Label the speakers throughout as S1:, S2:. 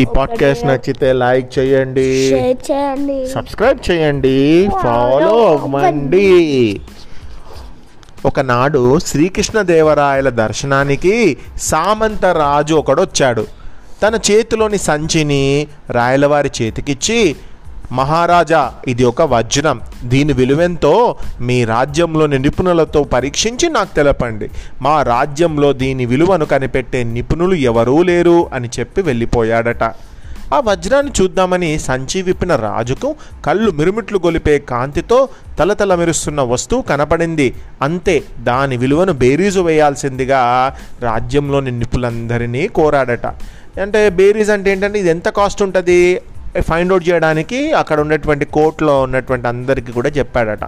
S1: ఈ పాడ్కాస్ట్ నచ్చితే లైక్ చేయండి. సబ్స్క్రైబ్ చేయండి. ఫాలో అవ్వండి. ఒకనాడు శ్రీకృష్ణదేవరాయల దర్శనానికి సామంత రాజు ఒకడు వచ్చాడు తన చేతిలోని సంచిని రాయలవారి చేతికిచ్చి మహారాజా ఇది ఒక వజ్రం. దీని విలువెంతో మీ రాజ్యంలోని నిపుణులతో పరీక్షించి నాకు తెలపండి. మా రాజ్యంలో దీని విలువను కనిపెట్టే నిపుణులు ఎవరూ లేరు అని చెప్పి వెళ్ళిపోయాడట. ఆ వజ్రాన్ని చూద్దామని సంచి విప్పిన రాజుకు కళ్ళు మిరుమిట్లు గొలిపే కాంతితో తలతల మెరుస్తున్న వస్తువు కనపడింది. అంతే దాని విలువను బేరీజు వేయాల్సిందిగా రాజ్యంలోని నిపులందరినీ కోరాడట. అంటే బేరీజ్ అంటే ఏంటంటే ఇది ఎంత కాస్ట్ ఉంటుంది? ఫైండ్ అవుట్ చేయడానికి అక్కడ ఉన్నటువంటి కోర్టులో ఉన్నటువంటి అందరికీ కూడా చెప్పాడట.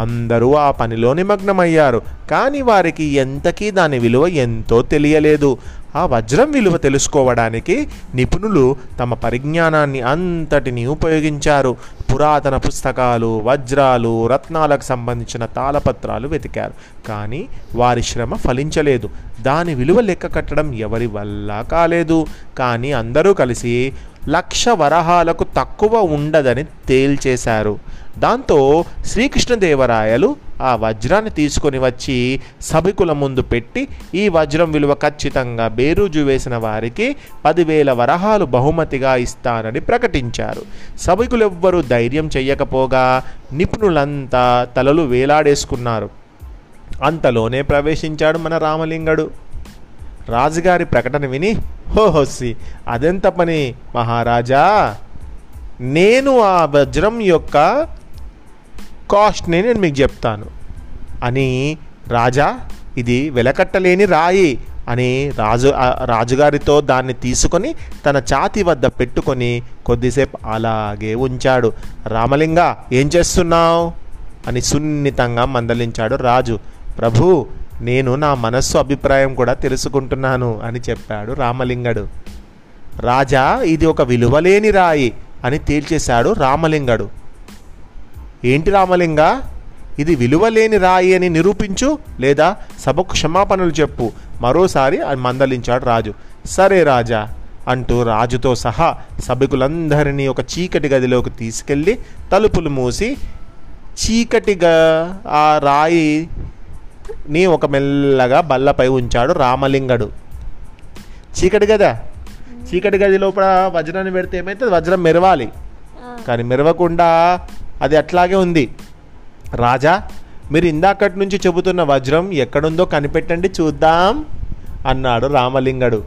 S1: అందరూ ఆ పనిలో నిమగ్నమయ్యారు కానీ వారికి ఎంతకీ దాని విలువ ఎంతో తెలియలేదు. ఆ వజ్రం విలువ తెలుసుకోవడానికి నిపుణులు తమ పరిజ్ఞానాన్ని అంతటిని ఉపయోగించారు. పురాతన పుస్తకాలు వజ్రాలు రత్నాలకు సంబంధించిన తాళపత్రాలు వెతికారు. కానీ వారి శ్రమ ఫలించలేదు. దాని విలువ లెక్క కట్టడం ఎవరి వల్ల కాలేదు. కానీ అందరూ కలిసి లక్ష వరహాలకు తక్కువ ఉండదని తేల్చేశారు. దాంతో శ్రీకృష్ణదేవరాయలు ఆ వజ్రాన్ని తీసుకొని వచ్చి సభికుల ముందు పెట్టి ఈ వజ్రం విలువ ఖచ్చితంగా బేరూజు వేసిన వారికి పదివేల వరహాలు బహుమతిగా ఇస్తానని ప్రకటించారు. సభికులెవ్వరూ ధైర్యం చెయ్యకపోగా నిపుణులంతా తలలు వేలాడేసుకున్నారు. అంతలోనే ప్రవేశించాడు మన రామలింగడు. రాజుగారి ప్రకటన విని హోహోసి అదెంత పని మహారాజా? నేను ఆ వజ్రం యొక్క కాస్ట్ని నేను మీకు చెప్తాను. అని రాజా ఇది వెలకట్టలేని రాయి అని రాజు రాజుగారితో దాన్ని తీసుకొని తన ఛాతి వద్ద పెట్టుకొని కొద్దిసేపు అలాగే ఉంచాడు. రామలింగ ఏం చేస్తున్నావు? అని సున్నితంగా మందలించాడు రాజు. ప్రభు నేను నా మనస్సు అభిప్రాయం కూడా తెలుసుకుంటున్నాను అని చెప్పాడు రామలింగడు. రాజా ఇది ఒక విలువలేని రాయి అని తేల్చేశాడు రామలింగడు. ఏంటి రామలింగ? ఇది విలువలేని రాయి అని నిరూపించు లేదా సభకు క్షమాపణలు చెప్పు. మరోసారి మందలించాడు రాజు. సరే రాజా అంటూ రాజుతో సహా సభికులందరినీ ఒక చీకటి గదిలోకి తీసుకెళ్ళి తలుపులు మూసి చీకటిగా ఆ రాయి ని ఒక మెల్లగా బల్లపై ఉంచాడు రామలింగడు. చీకటి గద. చీకటి గది లోపల వజ్రాన్ని పెడితే ఏమైతే వజ్రం మెరవాలి. కానీ మెరవకుండా అది అట్లాగే ఉంది. రాజా మీరు ఇందాకటి నుంచి చెబుతున్న వజ్రం ఎక్కడుందో కనిపెట్టండి చూద్దాం అన్నాడు రామలింగడు.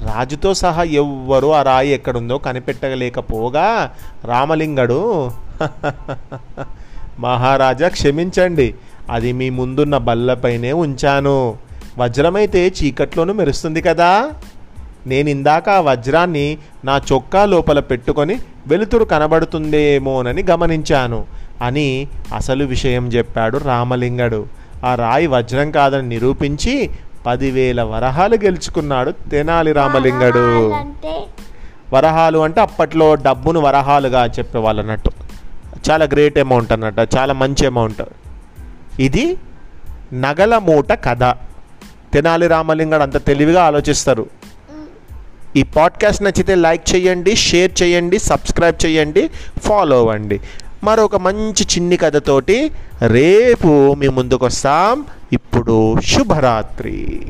S1: రాజుతో సహా ఎవ్వరూ ఆ రాయి ఎక్కడుందో కనిపెట్టలేకపోగా రామలింగడు. మహారాజా క్షమించండి. అది మీ ముందున్న బల్లపైనే ఉంచాను. వజ్రమైతే చీకట్లోనూ మెరుస్తుంది కదా? నేను ఇందాక ఆ వజ్రాన్ని నా చొక్కా లోపల పెట్టుకొని వెలుతురు కనబడుతుందేమోనని గమనించాను అని అసలు విషయం చెప్పాడు రామలింగడు. ఆ రాయి వజ్రం కాదని నిరూపించి పదివేల వరహాలు గెలుచుకున్నాడు తెనాలి రామలింగడు. వరహాలు అంటే అప్పట్లో డబ్బును వరహాలుగా చెప్పేవాళ్ళు అన్నట్టు చాలా గ్రేట్ అమౌంట్ అన్నట్టు చాలా మంచి అమౌంట్. ఇది నగల మూట కథ. తెనాలి రామలింగడు అంత తెలివిగా ఆలోచిస్తారు. ఈ పాడ్కాస్ట్ నచ్చితే లైక్ చేయండి షేర్ చేయండి సబ్స్క్రైబ్ చేయండి ఫాలో అవ్వండి. మరొక మంచి చిన్ని కథతోటి రేపు మీ ముందుకు వస్తాం ఇప్పుడు శుభరాత్రి.